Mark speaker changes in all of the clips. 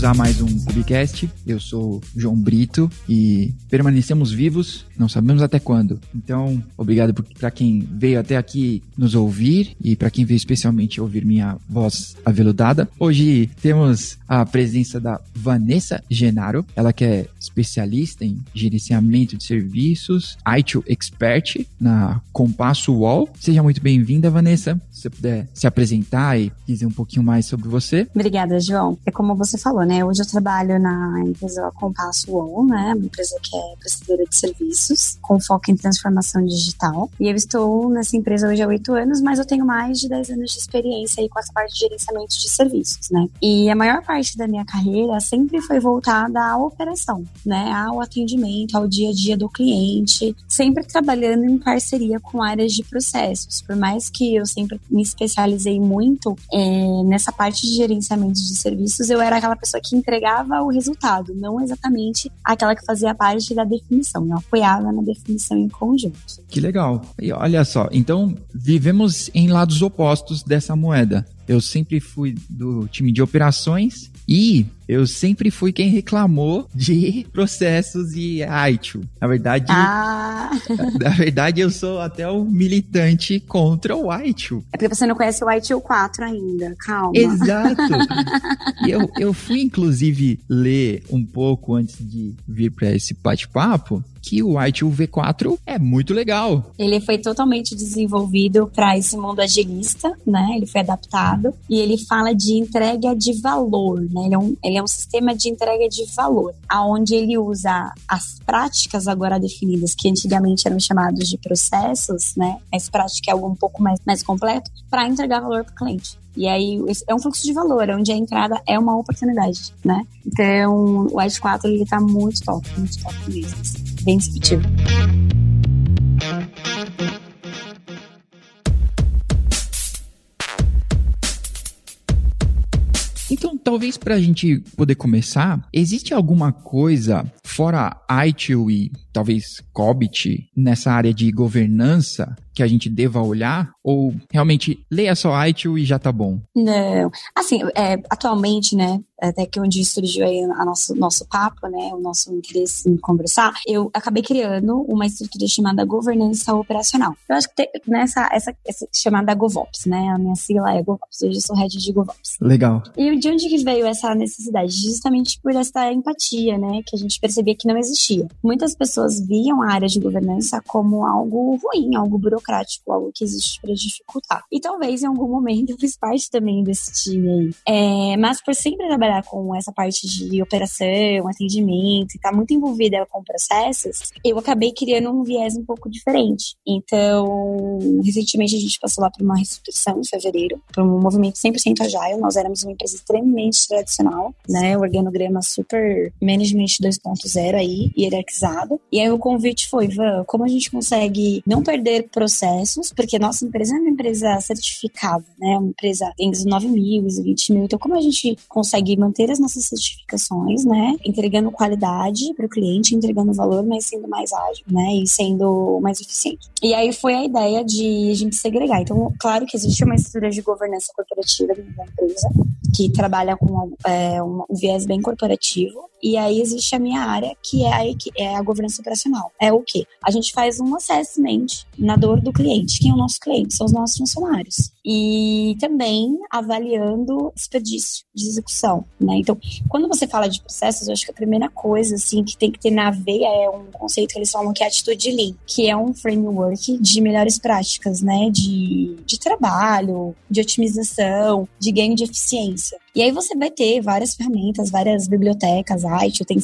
Speaker 1: bem-vindos a mais um Cubicast. Eu sou João Brito e permanecemos vivos, não sabemos até quando. Então, obrigado para quem veio até aqui nos ouvir e para quem veio especialmente ouvir minha voz aveludada. Hoje temos a presença da Vanessa Genaro, ela que é especialista em gerenciamento de serviços, IT Expert na Compasso Wall. Seja muito bem-vinda, Vanessa. Se você puder se apresentar e dizer um pouquinho mais sobre você.
Speaker 2: Obrigada, João. É como você falou, né? Hoje eu trabalho na empresa Compasso One, né? Uma empresa que é prestadora de serviços, com foco em transformação digital. E eu estou nessa empresa hoje há oito anos, mas eu tenho mais de dez anos de experiência aí com essa parte de gerenciamento de serviços, né? E a maior parte da minha carreira sempre foi voltada à operação, né? Ao atendimento, ao dia a dia do cliente, sempre trabalhando em parceria com áreas de processos. Por mais que eu sempre me especializei muito é, nessa parte de gerenciamento de serviços, eu era aquela pessoa que entregava o resultado, não exatamente aquela que fazia parte da definição. Eu apoiava na definição em conjunto.
Speaker 1: Que legal. E olha só, então vivemos em lados opostos dessa moeda. Eu sempre fui do time de operações e eu sempre fui quem reclamou de processos e ITIL. Na verdade, ah. na verdade eu sou até o militante contra o ITIL.
Speaker 2: É porque você não conhece o ITIL 4 ainda, calma.
Speaker 1: Exato. eu, eu fui inclusive ler um pouco antes de vir para esse bate-papo que o ITIL V4 é muito legal.
Speaker 2: Ele foi totalmente desenvolvido para esse mundo agilista, né? Ele foi adaptado e ele fala de entrega de valor, né? Ele é um, ele é um sistema de entrega de valor, aonde ele usa as práticas agora definidas, que antigamente eram chamados de processos, né? Essa prática é algo um pouco mais, mais completo, para entregar valor para o cliente. E aí é um fluxo de valor, onde a entrada é uma oportunidade, né? Então o Edge 4 ele tá muito top, muito top mesmo, assim, bem disruptivo.
Speaker 1: Então, talvez para a gente poder começar, existe alguma coisa fora ITIL e talvez COBIT nessa área de governança que a gente deva olhar? Ou realmente leia só ITIL e já tá bom?
Speaker 2: Não. Assim, é, atualmente, né, até que onde surgiu aí a nosso, nosso papo, né, o nosso interesse em conversar, eu acabei criando uma estrutura chamada governança operacional. Eu acho que tem, nessa essa, essa chamada GovOps, né, a minha sigla é GovOps, hoje eu sou head de GovOps.
Speaker 1: Legal.
Speaker 2: E de onde que veio essa necessidade? Justamente por essa empatia, né, que a gente percebia que não existia. Muitas pessoas viam a área de governança como algo ruim, algo burocrático, algo que existe para dificultar. E talvez em algum momento eu fiz parte também desse time aí. É, mas por sempre trabalhar com essa parte de operação, atendimento e estar tá muito envolvida com processos, eu acabei criando um viés um pouco diferente. Então, recentemente a gente passou lá por uma reestruturação em fevereiro, por um movimento 100% agile. Nós éramos uma empresa extremamente tradicional, né? O organograma super management 2.0 aí, hierarquizado. E aí o convite foi, Van, como a gente consegue não perder processos, porque nossa empresa é uma empresa certificada, né? Uma empresa tem 19 mil, 20 mil. Então, como a gente consegue manter as nossas certificações, né? Entregando qualidade para o cliente, entregando valor, mas sendo mais ágil, né? E sendo mais eficiente. E aí foi a ideia de a gente segregar. Então, claro que existe uma estrutura de governança corporativa da empresa, que trabalha com é, um viés bem corporativo, e aí existe a minha área, que é a, é a governança operacional. É o quê? A gente faz um assessment na dor do cliente. Quem é o nosso cliente? São os nossos funcionários. E também avaliando desperdício de execução, né? Então, quando você fala de processos, eu acho que a primeira coisa, assim, que tem que ter na veia é um conceito que eles falam que é a atitude Lean, que é um framework de melhores práticas, né? De, de trabalho, de otimização, de ganho de eficiência. E aí você vai ter várias ferramentas, várias bibliotecas, IT, tem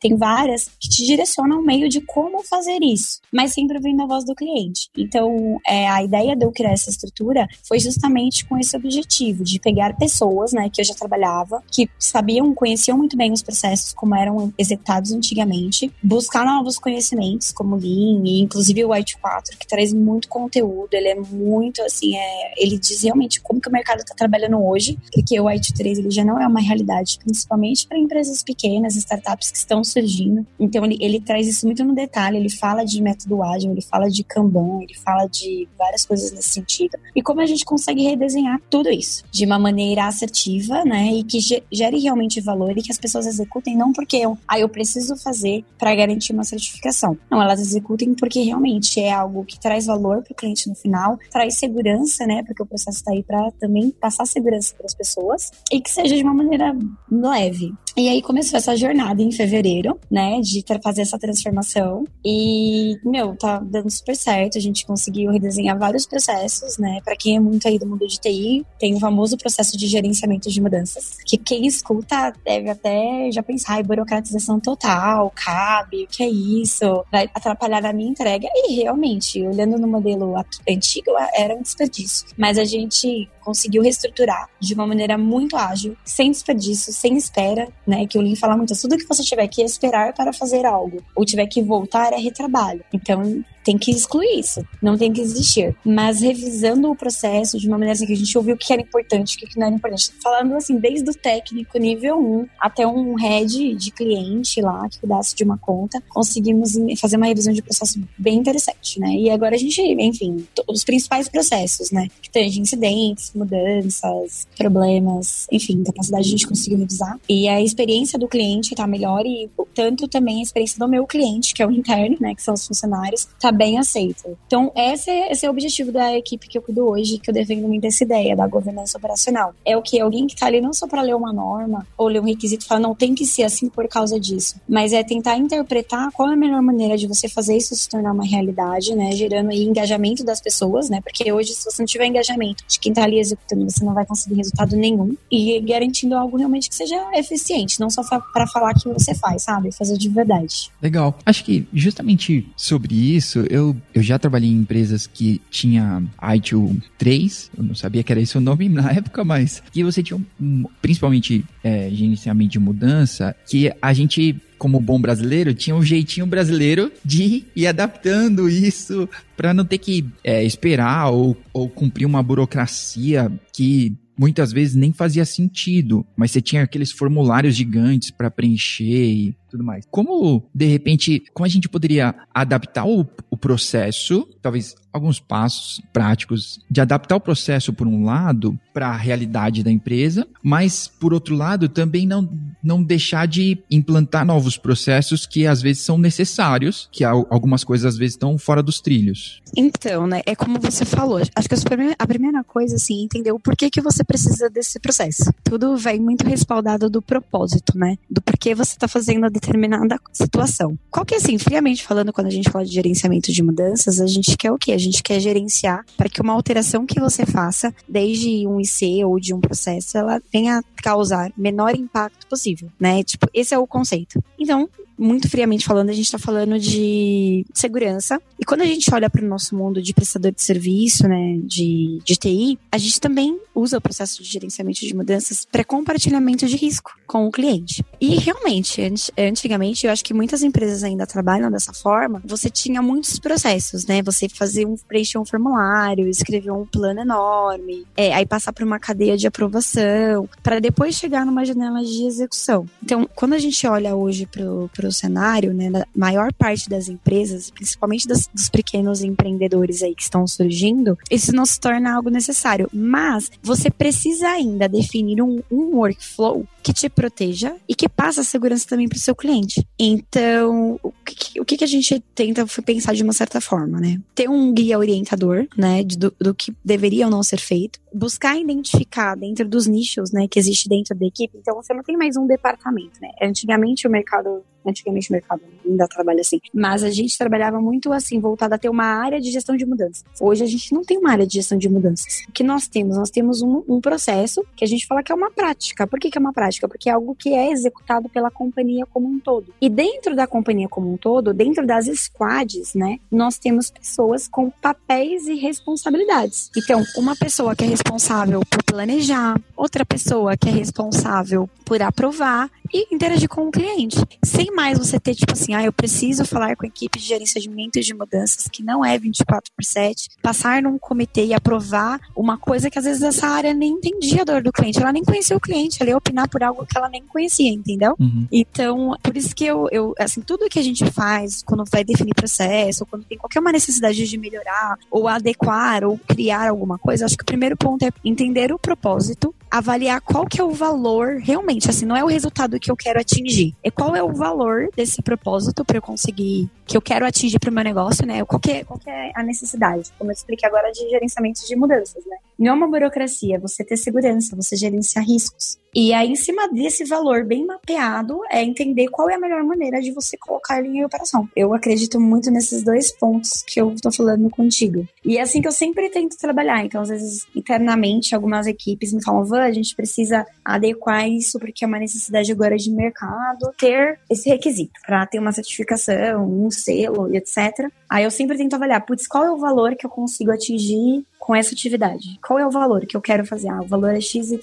Speaker 2: tem várias que te direcionam o meio de como fazer isso, mas sempre ouvindo a voz do cliente. Então, é, a ideia de eu criar essa estrutura foi justamente com esse objetivo, de pegar pessoas, né, que eu já trabalhava, que sabiam, conheciam muito bem os processos, como eram executados antigamente, buscar novos conhecimentos, como Lean, e inclusive o White 4, que traz muito conteúdo, ele é muito, assim, é, ele diz realmente como que o mercado está trabalhando hoje, porque o White 3 ele já não é uma realidade, principalmente para empresas pequenas, startups que estão surgindo. Então ele, ele traz isso muito no detalhe, ele fala de método ágil, ele fala de Kanban, ele fala de várias coisas nesse sentido. E como a gente consegue redesenhar tudo isso de uma maneira assertiva, né, e que gere realmente valor e que as pessoas executem não porque eu, ah, eu preciso fazer para garantir uma certificação. Não, elas executem porque realmente é algo que traz valor para o cliente no final, traz segurança, né, porque o processo está aí para também passar segurança para as pessoas e que seja de uma maneira leve. E aí começou essa jornada em fevereiro, né, de fazer essa transformação. E, meu, tá dando super certo. A gente conseguiu redesenhar vários processos, né? Para quem é muito aí do mundo de TI, tem o famoso processo de gerenciamento de mudanças, que quem escuta deve até já pensar, ai, burocratização total, cabe, o que é isso? Vai atrapalhar a minha entrega. E realmente, olhando no modelo antigo, era um desperdício. Mas a gente conseguiu reestruturar de uma maneira muito ágil, sem desperdício, sem espera, né? Que o Lean fala muito, tudo que você tiver que esperar para fazer algo, ou tiver que voltar é retrabalho. Então, tem que excluir isso, não tem que existir. Mas revisando o processo de uma maneira assim que a gente ouviu o que era importante, o que não era importante. Falando assim, desde o técnico nível 1 até um head de cliente lá que cuidasse de uma conta, conseguimos fazer uma revisão de processo bem interessante, né? E agora a gente, enfim, os principais processos, né? Que tem incidentes, mudanças, problemas, enfim, capacidade a gente conseguiu revisar. E a experiência do cliente tá melhor e tanto também a experiência do meu cliente, que é o interno, né? Que são os funcionários, tá bem aceita. Então, esse é, esse é o objetivo da equipe que eu cuido hoje, que eu defendo muito essa ideia da governança operacional. É o que? Alguém que está ali não só para ler uma norma ou ler um requisito e falar, não, tem que ser assim por causa disso, mas é tentar interpretar qual é a melhor maneira de você fazer isso se tornar uma realidade, né? Gerando aí engajamento das pessoas, né? Porque hoje, se você não tiver engajamento de quem está ali executando, você não vai conseguir resultado nenhum. E garantindo algo realmente que seja eficiente, não só para falar que você faz, sabe? Fazer de verdade.
Speaker 1: Legal. Acho que justamente sobre isso, eu, eu já trabalhei em empresas que tinha ITIL 3, eu não sabia que era esse o nome na época, mas que você tinha um, principalmente é, gerenciamento de mudança, que a gente como bom brasileiro, tinha um jeitinho brasileiro de ir adaptando isso para não ter que é, esperar ou, ou cumprir uma burocracia que muitas vezes nem fazia sentido, mas você tinha aqueles formulários gigantes para preencher e tudo mais. Como, de repente, como a gente poderia adaptar o, o processo, talvez alguns passos práticos de adaptar o processo, por um lado, para a realidade da empresa, mas, por outro lado, também não, não deixar de implantar novos processos que às vezes são necessários, que algumas coisas às vezes estão fora dos trilhos.
Speaker 2: Então, né, é como você falou, acho que a primeira coisa, assim, entender o porquê que você precisa desse processo. Tudo vem muito respaldado do propósito, né, do porquê você está fazendo a determinada situação. Qual que é assim, friamente falando, quando a gente fala de gerenciamento de mudanças, a gente quer o quê? A gente quer gerenciar para que uma alteração que você faça, desde um IC ou de um processo, ela venha causar menor impacto possível, né? Tipo, esse é o conceito. Então, muito friamente falando, a gente está falando de segurança. E quando a gente olha para o nosso mundo de prestador de serviço, né, de, de TI, a gente também usa o processo de gerenciamento de mudanças para compartilhamento de risco com o cliente. E realmente, antigamente, eu acho que muitas empresas ainda trabalham dessa forma. Você tinha muitos processos, né? Você fazia um, preencher um formulário, escrever um plano enorme, é, aí passar por uma cadeia de aprovação, para depois chegar numa janela de execução. Então, quando a gente olha hoje para o o cenário, né, da maior parte das empresas, principalmente das, dos pequenos empreendedores aí que estão surgindo, isso não se torna algo necessário. Mas você precisa ainda definir um, um workflow que te proteja e que passe a segurança também para o seu cliente. Então, o que, o que a gente tenta pensar de uma certa forma, né? Ter um guia orientador, né, do, do que deveria ou não ser feito, buscar identificar dentro dos nichos, né, que existe dentro da equipe. Então, você não tem mais um departamento, né? Antigamente o mercado antigamente o mercado ainda trabalha assim, mas a gente trabalhava muito assim, voltado a ter uma área de gestão de mudanças. Hoje a gente não tem uma área de gestão de mudanças. O que nós temos? Nós temos um, um processo que a gente fala que é uma prática. Por que, que é uma prática? Porque é algo que é executado pela companhia como um todo. E dentro da companhia como um todo, dentro das squads, né, nós temos pessoas com papéis e responsabilidades. Então, uma pessoa que é responsável por planejar, outra pessoa que é responsável por aprovar e interagir com o cliente. Sem mais você ter, tipo assim, ah, eu preciso falar com a equipe de gerenciamento de mudanças, que não é 24 por 7, passar num comitê e aprovar uma coisa que às vezes essa área nem entendia a dor do cliente, ela nem conhecia o cliente, ela ia opinar por algo que ela nem conhecia, entendeu? Uhum. Então, por isso que eu, eu, assim, tudo que a gente faz quando vai definir processo, ou quando tem qualquer uma necessidade de melhorar, ou adequar, ou criar alguma coisa, acho que o primeiro ponto é entender o propósito, avaliar qual que é o valor realmente, assim, não é o resultado que eu quero atingir, é qual é o valor desse propósito para eu conseguir, que eu quero atingir para o meu negócio, né? Qual que, é, qual que é a necessidade? Como eu expliquei agora de gerenciamento de mudanças, né? Não é uma burocracia, é você ter segurança, você gerenciar riscos. E aí, em cima desse valor bem mapeado, é entender qual é a melhor maneira de você colocar ele em operação. Eu acredito muito nesses dois pontos que eu tô falando contigo. E é assim que eu sempre tento trabalhar. Então, às vezes, internamente, algumas equipes me falam, Van, a gente precisa adequar isso porque é uma necessidade agora de mercado, ter esse requisito para ter uma certificação, um selo, etc. Aí eu sempre tento avaliar, putz, qual é o valor que eu consigo atingir com essa atividade? Qual é o valor que eu quero fazer? Ah, o valor é XYZ.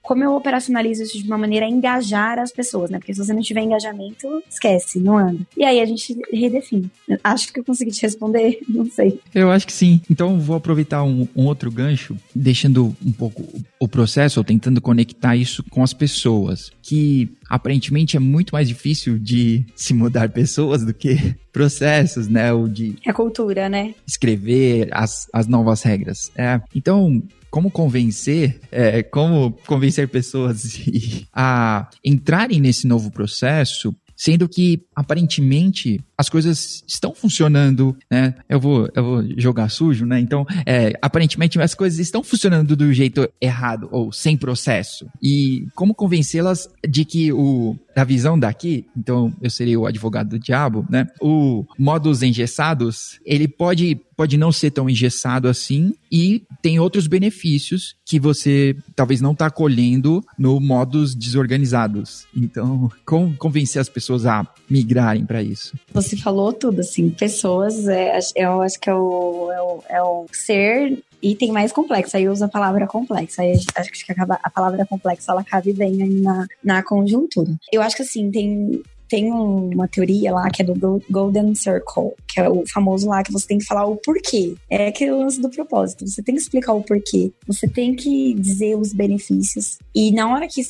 Speaker 2: Como eu operacionalizo isso de uma maneira a engajar as pessoas, né? Porque se você não tiver engajamento, esquece, não anda. E aí a gente redefine. Acho que eu consegui te responder, não sei.
Speaker 1: Eu acho que sim. Então vou aproveitar um, um outro gancho, deixando um pouco o processo, ou tentando conectar isso com as pessoas, que aparentemente é muito mais difícil de se mudar pessoas do que processos, né? O de.
Speaker 2: É cultura, né?
Speaker 1: Escrever as, as novas regras. É. Então, como convencer, é, como convencer pessoas a entrarem nesse novo processo, sendo que aparentemente as coisas estão funcionando, né? Eu vou, eu vou jogar sujo, né? Então, é, aparentemente as coisas estão funcionando do jeito errado ou sem processo. E como convencê-las de que o da visão daqui, então eu seria o advogado do diabo, né? O modos engessados, ele pode pode não ser tão engessado assim e tem outros benefícios que você talvez não está colhendo no modos desorganizados. Então, como convencer as pessoas a migrarem para isso?
Speaker 2: Você falou tudo, assim, pessoas, é, eu acho que é o, é o, é o ser item mais complexo. Aí usa a palavra complexa. Aí acho que a palavra complexa ela cabe bem aí na, na conjuntura. Eu acho que assim, tem tem uma teoria lá que é do Golden Circle, que é o famoso lá que você tem que falar o porquê. É aquele lance do propósito. Você tem que explicar o porquê. Você tem que dizer os benefícios. E na hora que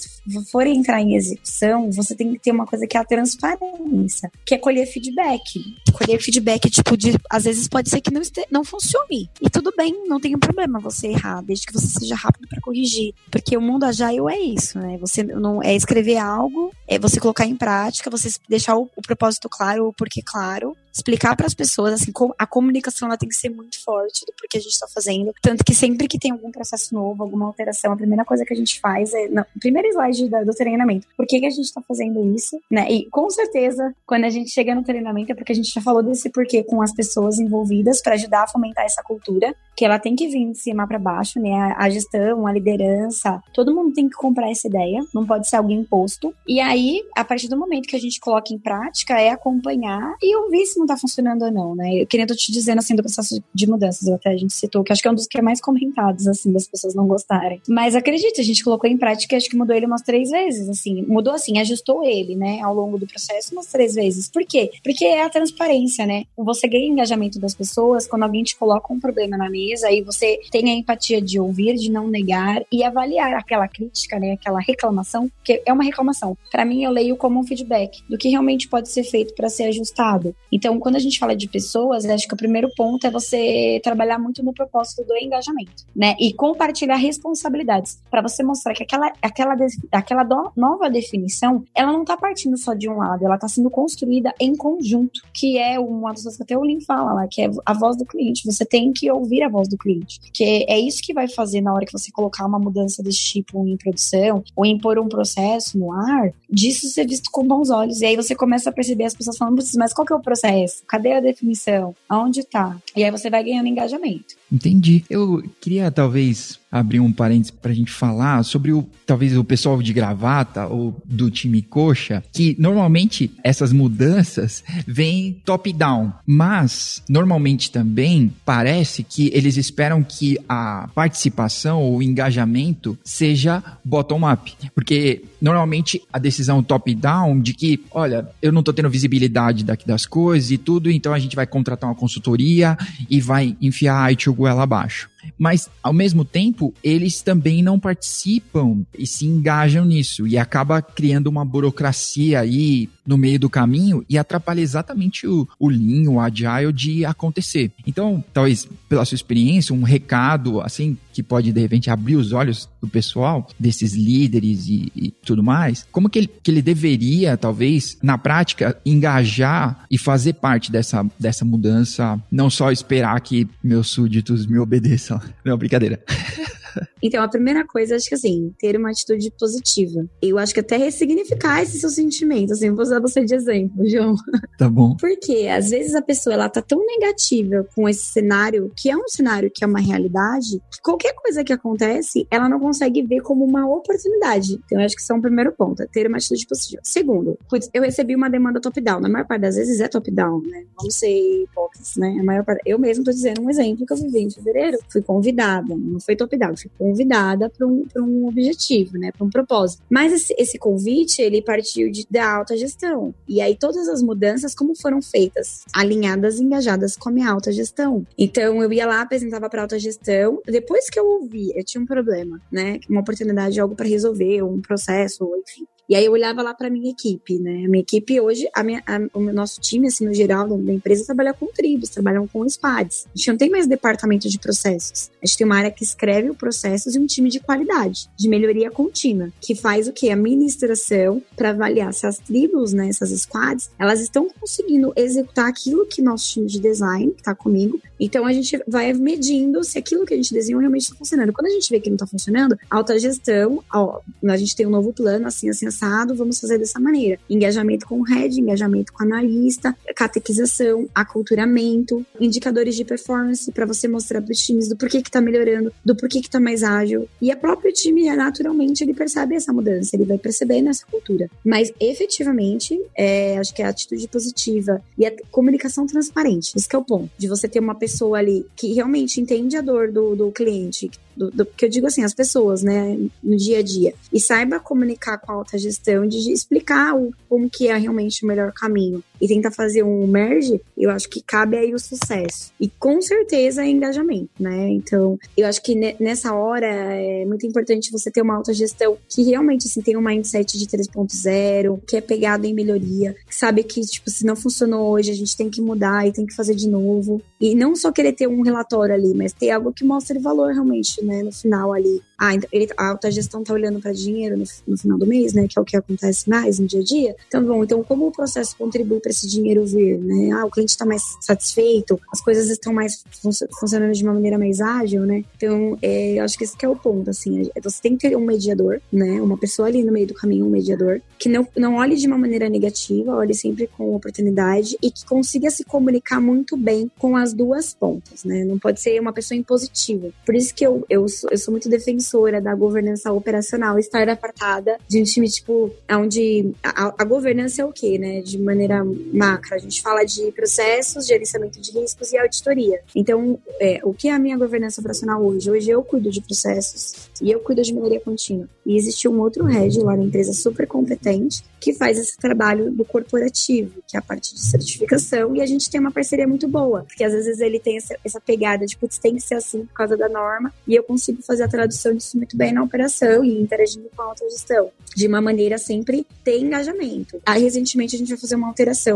Speaker 2: for entrar em execução, você tem que ter uma coisa que é a transparência, que é colher feedback. Colher feedback, tipo, de às vezes pode ser que não, este, não funcione. E tudo bem, não tem problema você errar, desde que você seja rápido para corrigir. Porque o mundo agile é isso, né? Você não é escrever algo, é você colocar em prática, você deixar o, o propósito claro, o porquê claro, explicar para as pessoas, assim, a comunicação ela tem que ser muito forte do porquê a gente está fazendo. Tanto que sempre que tem algum processo novo, alguma alteração, a primeira coisa que a gente faz é, no primeiro slide do, do treinamento, por que, que a gente está fazendo isso, né? E com certeza, quando a gente chega no treinamento, é porque a gente já falou desse porquê com as pessoas envolvidas para ajudar a fomentar essa cultura, que ela tem que vir de cima para baixo, né? A, a gestão, a liderança, todo mundo tem que comprar essa ideia, não pode ser alguém imposto. E aí, a partir do momento que a gente coloca em prática, é acompanhar e ouvir se não tá funcionando ou não, né? Queria te dizendo, assim, do processo de mudanças, até a gente citou, que acho que é um dos que é mais comentados, assim, das pessoas não gostarem. Mas acredite, a gente colocou em prática acho que mudou ele umas três vezes, assim. Mudou, assim, ajustou ele, né, ao longo do processo umas três vezes. Por quê? Porque é a transparência, né? Você ganha engajamento das pessoas quando alguém te coloca um problema na mesa e você tem a empatia de ouvir, de não negar e avaliar aquela crítica, né, aquela reclamação, que é uma reclamação. Para mim, eu leio como um feedback do que realmente pode ser feito para ser ajustado. Então, quando a gente fala de pessoas, acho que o primeiro ponto é você trabalhar muito no propósito do engajamento, né? E compartilhar responsabilidades para você mostrar que aquela, aquela, aquela do, nova definição, ela não está partindo só de um lado, ela está sendo construída em conjunto, que é uma das coisas que até o Lin fala lá, que é a voz do cliente. Você tem que ouvir a voz do cliente, que é isso que vai fazer na hora que você colocar uma mudança desse tipo em produção ou impor um processo no ar, disso ser visto com bons olhos. E aí você começa a perceber as pessoas falando, mas qual que é o processo? Cadê a definição? Aonde tá? E aí você vai ganhando engajamento.
Speaker 1: Entendi. Eu queria talvez abrir um parênteses para a gente falar sobre o talvez o pessoal de gravata ou do time coxa, que normalmente essas mudanças vêm top-down, mas normalmente também parece que eles esperam que a participação ou o engajamento seja bottom-up, porque normalmente a decisão top-down de que, olha, eu não estou tendo visibilidade daqui das coisas e tudo, então a gente vai contratar uma consultoria e vai enfiar a IT goela abaixo. Mas, ao mesmo tempo, eles também não participam e se engajam nisso. E acaba criando uma burocracia aí no meio do caminho e atrapalha exatamente o, o Lean, o Agile de acontecer. Então, talvez pela sua experiência, um recado assim que pode de repente abrir os olhos do pessoal, desses líderes e, e tudo mais, como que ele, que ele deveria, talvez, na prática, engajar e fazer parte dessa, dessa mudança, não só esperar que meus súditos me obedeçam. Não, brincadeira.
Speaker 2: Então, a primeira coisa, acho que assim, ter uma atitude positiva. Eu acho que até ressignificar esse seu sentimento, assim, vou usar você de exemplo, João.
Speaker 1: Tá bom.
Speaker 2: Porque às vezes a pessoa ela tá tão negativa com esse cenário, que é um cenário que é uma realidade, que qualquer coisa que acontece, ela não consegue ver como uma oportunidade. Então, eu acho que isso é um primeiro ponto, é ter uma atitude positiva. Segundo, putz, eu recebi uma demanda top-down. Na maior parte das vezes é top-down, né? Vamos ser hipócritas, né? A maior parte... Eu mesmo tô dizendo um exemplo que eu vivi em fevereiro. Fui convidada, não foi top-down, fui convidada para um, um objetivo, né, para um propósito. Mas esse, esse, convite, ele partiu de, da alta gestão. E aí todas as mudanças, como foram feitas? Alinhadas e engajadas com a minha alta gestão. Então eu ia lá, apresentava para alta gestão. Depois que eu ouvi, eu tinha um problema, né, uma oportunidade, algo para resolver, um processo, enfim. E aí eu olhava lá para minha equipe, né? A minha equipe hoje, a minha, a, o nosso time, assim, no geral, da empresa, trabalha com tribos, trabalham com squads. A gente não tem mais departamento de processos. A gente tem uma área que escreve os processos e um time de qualidade, de melhoria contínua, que faz o que? A ministração para avaliar se as tribos, né, essas squads, elas estão conseguindo executar aquilo que nosso time de design, que tá comigo, então a gente vai medindo se aquilo que a gente desenhou realmente está funcionando. Quando a gente vê que não está funcionando, alta gestão, ó, a gente tem um novo plano, assim, assim, passado, vamos fazer dessa maneira. Engajamento com o head, engajamento com o analista, catequização, aculturamento, indicadores de performance para você mostrar para os times do porquê que tá melhorando, do porquê que tá mais ágil. E a próprio time, naturalmente, ele percebe essa mudança, ele vai perceber nessa cultura. Mas, efetivamente, é, acho que é a atitude positiva e a comunicação transparente. Esse é o ponto. De você ter uma pessoa ali que realmente entende a dor do, do cliente, do, do, que eu digo assim, as pessoas, né, no dia a dia, e saiba comunicar com a alta gestão, de explicar o, como que é realmente o melhor caminho e tentar fazer um merge, eu acho que cabe aí o sucesso. E com certeza é engajamento, né? Então, eu acho que nessa hora é muito importante você ter uma alta gestão que realmente assim, tem um mindset de 3.0, que é pegado em melhoria, que sabe que, tipo, se não funcionou hoje, a gente tem que mudar e tem que fazer de novo. E não só querer ter um relatório ali, mas ter algo que mostre valor realmente, né? No final ali. Ah, então, ele, a alta gestão tá olhando para dinheiro no, no, final do mês, né? Que é o que acontece mais no dia a dia. Então, bom, então como o processo contribui para esse dinheiro vir, né? Ah, o cliente está mais satisfeito, as coisas estão mais fun funcionando de uma maneira mais ágil, né? Então, é, eu acho que esse que é o ponto, assim. É, você tem que ter um mediador, né? Uma pessoa ali no meio do caminho, um mediador, que não, não olhe de uma maneira negativa, olhe sempre com oportunidade e que consiga se comunicar muito bem com as duas pontas, né? Não pode ser uma pessoa impositiva. Por isso que eu, eu, sou, eu sou muito defensora da governança operacional, estar apartada de um time, tipo, onde a, a governança é o quê, né? De maneira macro, a gente fala de processos, gerenciamento de riscos e auditoria. Então, é, o que é a minha governança operacional hoje? Hoje eu cuido de processos e eu cuido de melhoria contínua. E existe um outro head lá na empresa super competente que faz esse trabalho do corporativo, que é a parte de certificação, e a gente tem uma parceria muito boa, porque às vezes ele tem essa, essa pegada de, putz, tem que ser assim por causa da norma, e eu consigo fazer a tradução disso muito bem na operação e interagindo com a autogestão, de uma maneira sempre ter engajamento. Aí, recentemente, a gente vai fazer uma alteração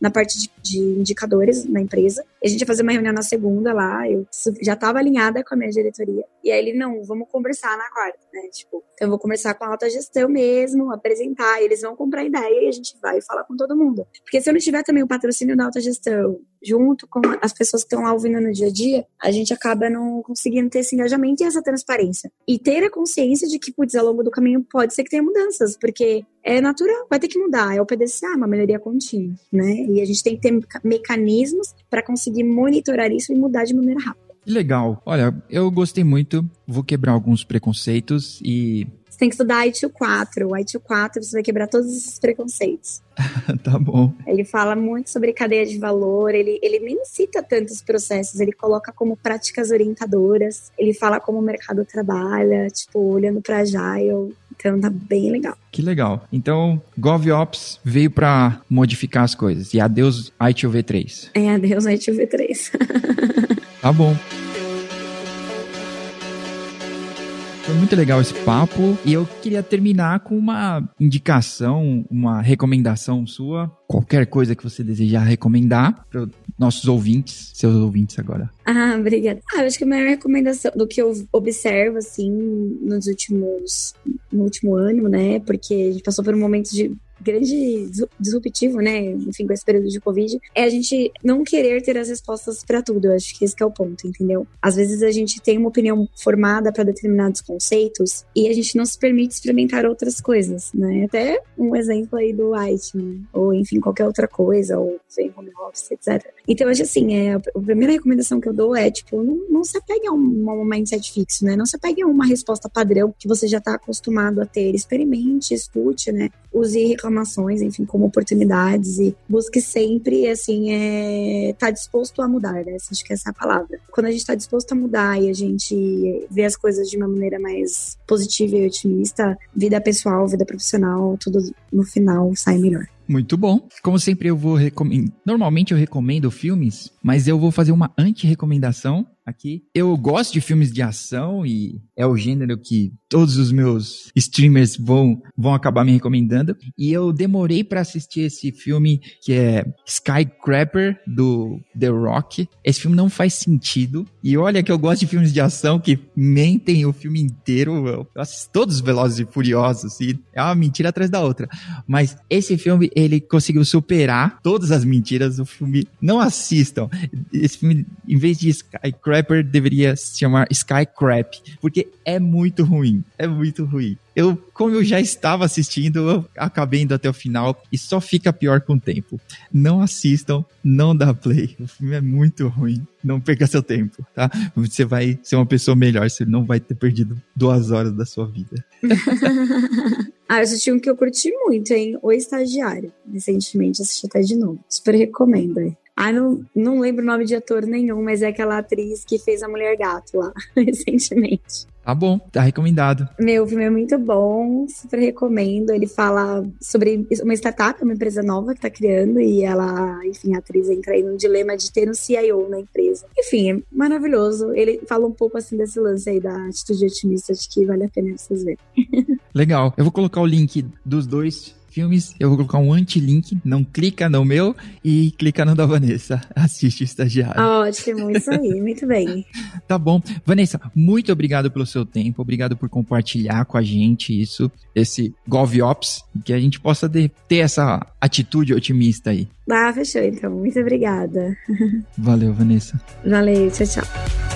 Speaker 2: na parte de, de indicadores na empresa, a gente vai fazer uma reunião na segunda lá, eu já estava alinhada com a minha diretoria, e aí ele, não, vamos conversar na quarta, né, tipo, então eu vou conversar com a alta gestão mesmo, apresentar, eles vão comprar ideia e a gente vai falar com todo mundo. Porque se eu não tiver também o patrocínio da alta gestão, junto com as pessoas que estão lá ouvindo no dia a dia, a gente acaba não conseguindo ter esse engajamento e essa transparência. E ter a consciência de que, putz, ao longo do caminho pode ser que tenha mudanças, porque é natural, vai ter que mudar, é o PDCA, uma melhoria contínua, né? E a gente tem que ter mecanismos para conseguir monitorar isso e mudar de maneira rápida.
Speaker 1: Legal. Olha, eu gostei muito. Vou quebrar alguns preconceitos e
Speaker 2: você tem que estudar ITIL 4. O ITIL 4 você vai quebrar todos esses preconceitos.
Speaker 1: tá bom.
Speaker 2: Ele fala muito sobre cadeia de valor, ele, ele nem cita tantos processos, ele coloca como práticas orientadoras, ele fala como o mercado trabalha, tipo, olhando para Agile. Então tá bem legal.
Speaker 1: Que legal. Então, GovOps veio para modificar as coisas. E adeus ITIL V3.
Speaker 2: É, adeus ITIL V3.
Speaker 1: tá bom. Muito legal esse papo e eu queria terminar com uma indicação, uma recomendação sua, qualquer coisa que você desejar recomendar para nossos ouvintes, seus ouvintes agora.
Speaker 2: Ah, obrigada. Ah, eu acho que a maior recomendação do que eu observo assim nos últimos no último ano, né? Porque a gente passou por um momento de grande disruptivo, né, enfim, com esse período de Covid, é a gente não querer ter as respostas para tudo. Eu acho que esse que é o ponto, entendeu? Às vezes a gente tem uma opinião formada para determinados conceitos e a gente não se permite experimentar outras coisas, né? Até um exemplo aí do White, né? ou enfim, qualquer outra coisa, ou vem home office, etc. Então, acho assim, é, a primeira recomendação que eu dou é, tipo, não, não se apegue a um, um mindset fixo, né? Não se apegue a uma resposta padrão que você já está acostumado a ter. Experimente, escute, né? Use reclamações, enfim, como oportunidades e busque sempre, assim, é, tá disposto a mudar, né? Acho que essa é a palavra. Quando a gente está disposto a mudar e a gente vê as coisas de uma maneira mais positiva e otimista, vida pessoal, vida profissional, tudo no final sai melhor.
Speaker 1: Muito bom. Como sempre, eu vou recomendar. Normalmente eu recomendo filmes, mas eu vou fazer uma anti-recomendação aqui. Eu gosto de filmes de ação e é o gênero que todos os meus streamers vão, vão acabar me recomendando. E eu demorei para assistir esse filme que é Skycrapper do The Rock. Esse filme não faz sentido. E olha que eu gosto de filmes de ação que mentem o filme inteiro. Eu assisto todos os Velozes e Furiosos e é uma mentira atrás da outra. Mas esse filme ele conseguiu superar todas as mentiras. O filme não assistam. Esse filme em vez de Skycrapper Rapper deveria se chamar Sky Crap, porque é muito ruim, é muito ruim. Eu, como eu já estava assistindo, eu acabei indo até o final e só fica pior com o tempo. Não assistam, não dá play. O filme é muito ruim. Não perca seu tempo, tá? Você vai ser uma pessoa melhor, você não vai ter perdido duas horas da sua vida.
Speaker 2: ah, eu assisti um que eu curti muito, hein? O Estagiário. Recentemente assisti até de novo. Super recomendo aí. Ah, não, não lembro o nome de ator nenhum, mas é aquela atriz que fez a Mulher Gato lá, recentemente.
Speaker 1: Tá bom, tá recomendado.
Speaker 2: Meu filme é muito bom, super recomendo. Ele fala sobre uma startup, uma empresa nova que tá criando, e ela, enfim, a atriz entra aí num dilema de ter um CIO na empresa. Enfim, é maravilhoso. Ele fala um pouco assim desse lance aí da atitude otimista, de que vale a pena vocês verem.
Speaker 1: Legal. Eu vou colocar o link dos dois filmes, eu vou colocar um anti-link, não clica no meu e clica no da Vanessa. Assiste o estagiário.
Speaker 2: Ótimo, isso aí, muito bem.
Speaker 1: tá bom. Vanessa, muito obrigado pelo seu tempo, obrigado por compartilhar com a gente isso, esse GovOps, que a gente possa ter essa atitude otimista aí.
Speaker 2: Ah, fechou então. Muito obrigada.
Speaker 1: Valeu, Vanessa.
Speaker 2: Valeu, tchau, tchau.